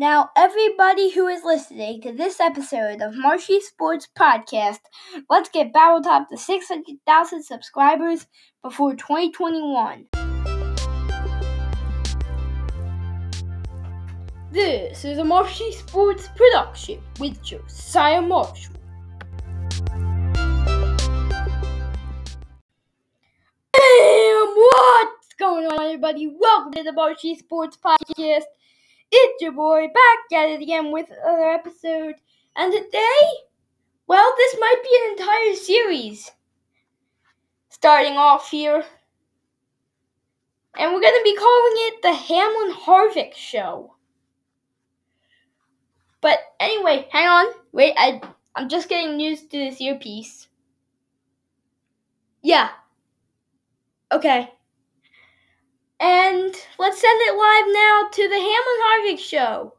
Now, everybody who is listening to this episode of Marshy Sports Podcast, let's get Battletop to 600,000 subscribers before 2021. This is a Marshy Sports production with Josiah Marshall. Bam! What's going on, everybody? Welcome to the Marshy Sports Podcast. It's your boy back at it again with another episode. And today, well, this might be an entire series. Starting off here. And we're going to be calling it the Hamlin Harvick Show. But anyway, hang on. Wait, I, I'm just getting used to this earpiece. Yeah. Okay. And let's send it live now to the Hamlin Harvick Show.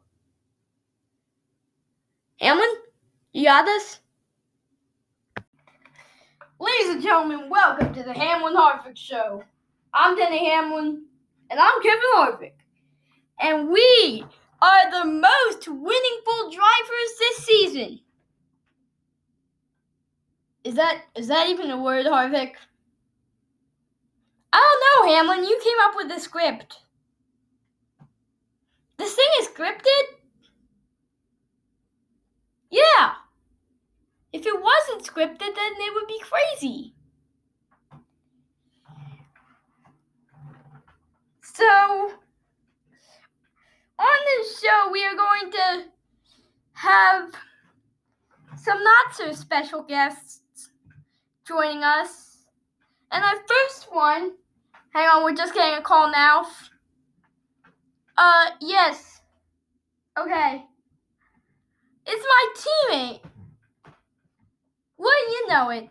Hamlin, you got this? Ladies and gentlemen, welcome to the Hamlin Harvick Show. I'm Denny Hamlin, and I'm Kevin Harvick. And we are the most winningful drivers this season. Is that is that even a word, Harvick? Oh, I don't know, Hamlin. You came up with the script. This thing is scripted? Yeah. If it wasn't scripted, then it would be crazy. So, on this show, we are going to have some not so special guests joining us. And our first one Hang on, we're just getting a call now. Uh, yes. Okay. It's my teammate. Wouldn't you know it?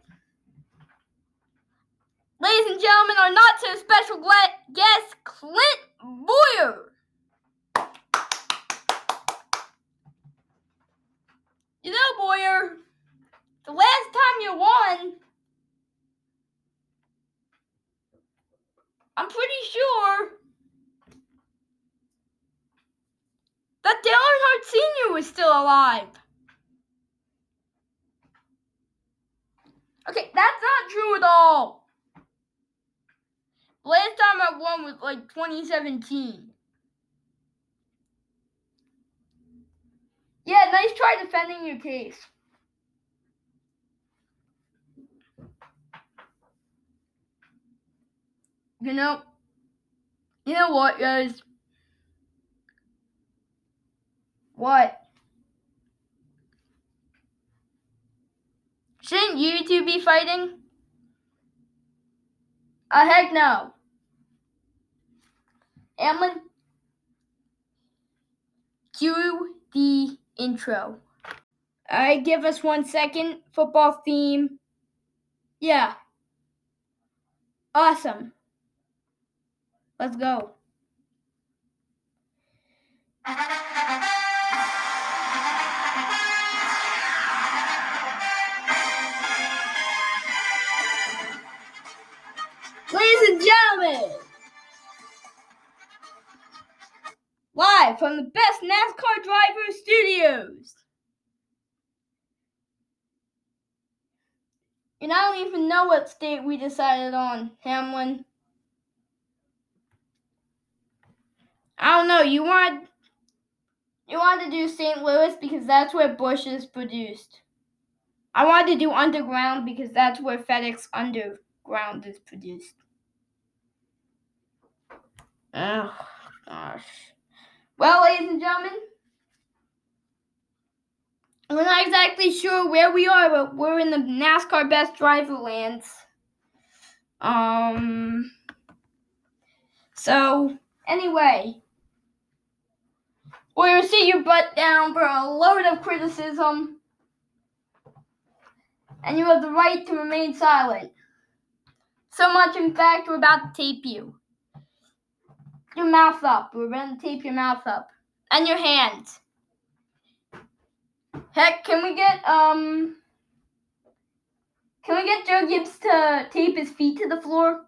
Ladies and gentlemen, our not so special guest, Clint Bowyer. You know, Bowyer, the last time you won, I'm pretty sure that Dale Earnhardt Sr. was still alive. Okay, that's not true at all. Last time I won was like 2017. Yeah, nice try defending your case. You know, you know what, guys? What? Shouldn't you two be fighting? Uh, heck no. Hamlin, cue the intro. Alright, give us one second. Football theme. Yeah. Awesome. Let's go. Ladies and gentlemen, live from the best NASCAR driver studios. And I don't even know what state we decided on, Hamlin. I don't know. You want you want to do St. Louis because that's where Busch is produced. I wanted to do Underground because that's where FedEx Underground is produced. Oh gosh. Well, ladies and gentlemen, we're not exactly sure where we are, but we're in the NASCAR Best Driver lands. Um. So anyway, we're gonna sit your butt down for a load of criticism, and you have the right to remain silent. So much, in fact, we're about to tape you. Your mouth up. We're gonna tape your mouth up. And your hands. Heck, can we get, um. Can we get Joe Gibbs to tape his feet to the floor?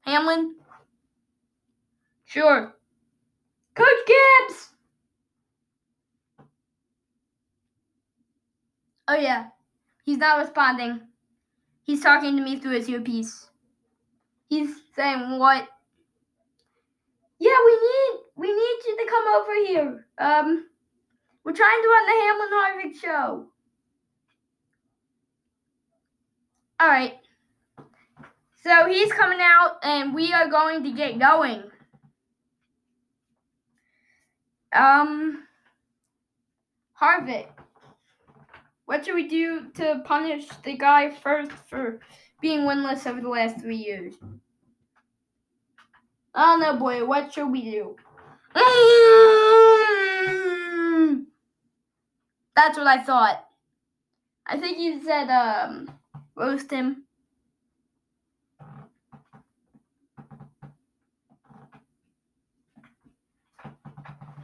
Hamlin? Sure. Coach Gibbs! Yeah. He's not responding. He's talking to me through his earpiece. He's saying what? Yeah, we need we need you to come over here. Um we're trying to run the Hamlin Harvick show. Alright. So he's coming out and we are going to get going. Um Harvick. What should we do to punish the guy first for being winless over the last three years? Don't know, boy. What should we do? That's what I thought. I think you said um roast him.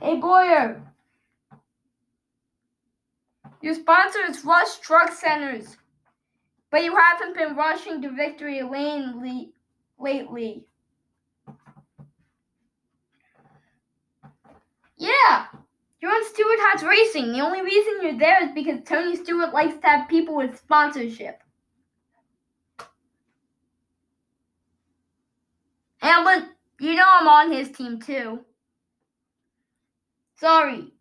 Hey Bowyer. Your sponsor is Rush Truck Centers, but you haven't been rushing to victory lane lately. Yeah, you're on Stewart Haas Racing. The only reason you're there is because Tony Stewart likes to have people with sponsorship. Hamlin, you know I'm on his team too. Sorry.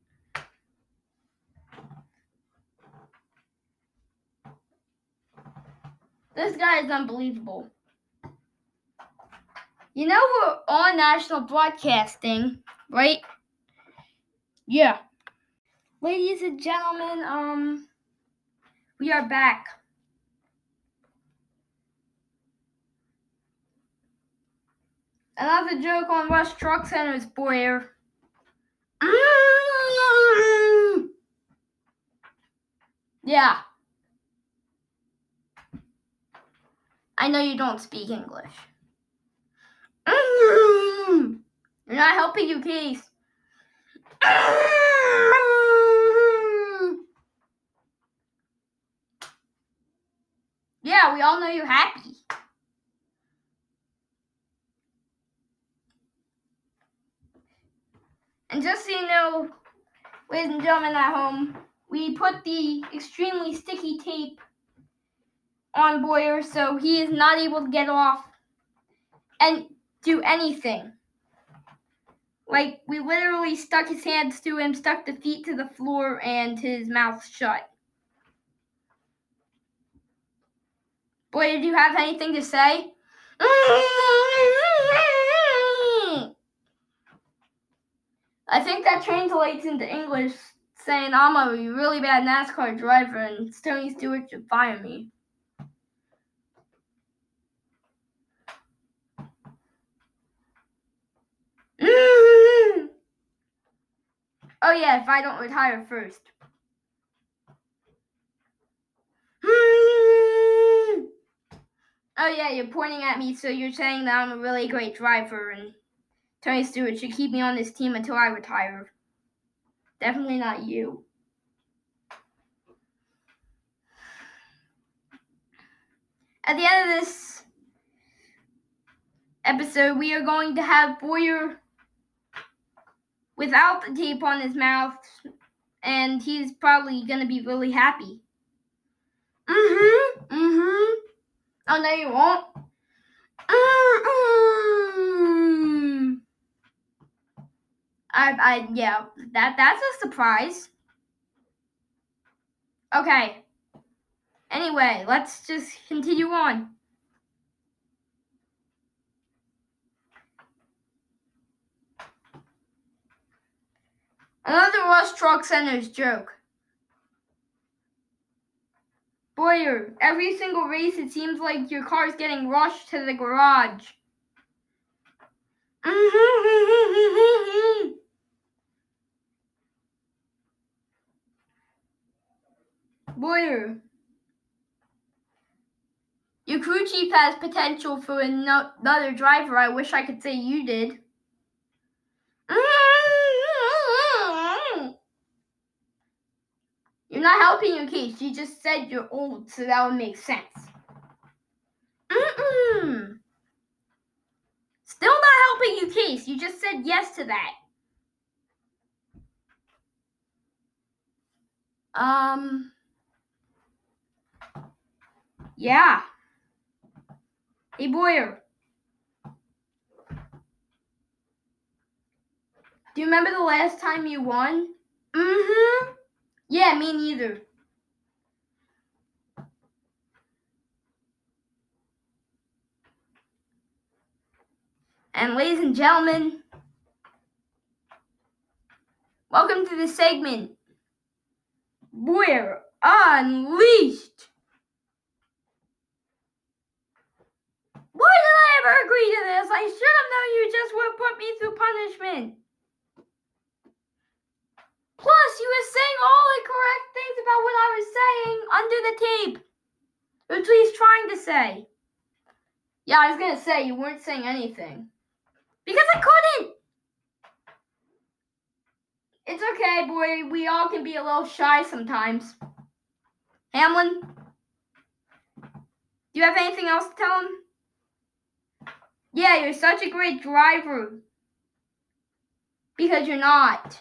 This guy is unbelievable. You know we're on national broadcasting, right? Yeah. Ladies and gentlemen, um we are back. Another joke on Rush Truck Center's Bowyer. Yeah. I know you don't speak English. Mm-hmm. You're not helping you, Case. Mm-hmm. Yeah, we all know you're happy. And just so you know, ladies and gentlemen at home, we put the extremely sticky tape on Bowyer so he is not able to get off and do anything. Like, we literally stuck his hands to him, stuck the feet to the floor, and his mouth shut. Boy, did you have anything to say? I think that translates into English saying I'm a really bad NASCAR driver and Tony Stewart should fire me. Oh yeah, if I don't retire first. Oh yeah, you're pointing at me, so you're saying that I'm a really great driver and Tony Stewart should keep me on this team until I retire. Definitely not you. At the end of this episode, we are going to have Bowyer without the tape on his mouth, and he's probably gonna be really happy. Mm-hmm. Mm-hmm. Oh no, you won't. Mm-hmm. I, I, yeah, that that's a surprise. Okay. Anyway, let's just continue on. Another Rush Truck Center's joke. Bowyer, every single race it seems like your car's getting rushed to the garage. Mm-hmm. Bowyer, your crew chief has potential for another driver. I wish I could say you did. Mm-hmm. You're not helping your case. You just said you're old, so that would make sense. Mm-mm. Still not helping you case. You just said yes to that. Um. Yeah. Hey, Bowyer. Do you remember the last time you won? Mm-hmm. Yeah, me neither. And ladies and gentlemen, welcome to the segment We're Unleashed. Why did I ever agree to this? I should have known you just would put me through punishment. Plus, you were saying all the correct things about what I was saying under the tape. Or at least trying to say. Yeah, I was gonna say you weren't saying anything. Because I couldn't! It's okay, boy. We all can be a little shy sometimes. Hamlin, do you have anything else to tell him? Yeah, you're such a great driver. Because you're not.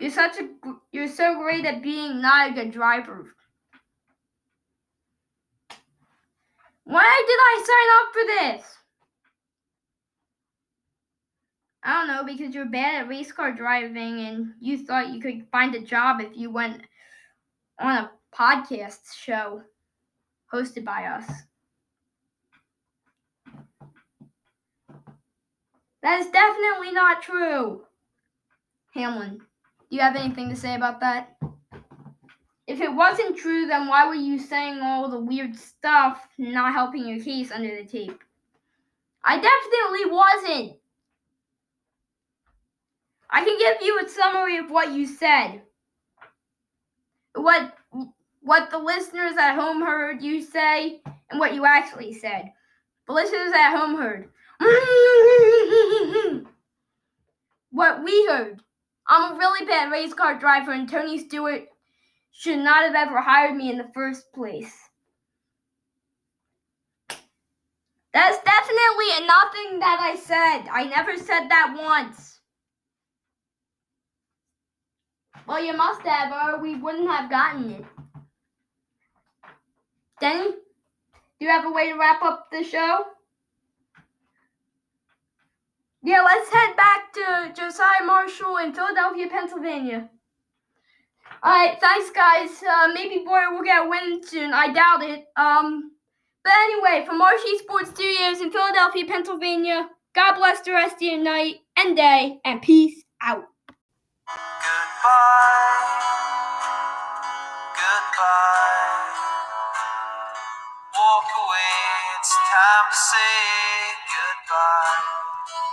You're such a you're so great at being not a good driver. Why did I sign up for this? I don't know because you're bad at race car driving and you thought you could find a job if you went on a podcast show hosted by us. That is definitely not true. Hamlin, do you have anything to say about that? If it wasn't true, then why were you saying all the weird stuff, not helping your case under the tape? I definitely wasn't. I can give you a summary of what you said. What what the listeners at home heard you say and what you actually said. The listeners at home heard. what we heard. I'm a really bad race car driver and Tony Stewart should not have ever hired me in the first place. That's definitely nothing that I said. I never said that once. Well, you must have, or we wouldn't have gotten it. Denny, do you have a way to wrap up the show? Yeah, let's head back to Josiah Marshall in Philadelphia, Pennsylvania. All right, thanks, guys. Uh, maybe Bowyer will get a win soon. I doubt it. Um, but anyway, from Marshy Sports Studios in Philadelphia, Pennsylvania. God bless the rest of your night and day, and peace out. Goodbye. Goodbye. Walk away. It's time to say.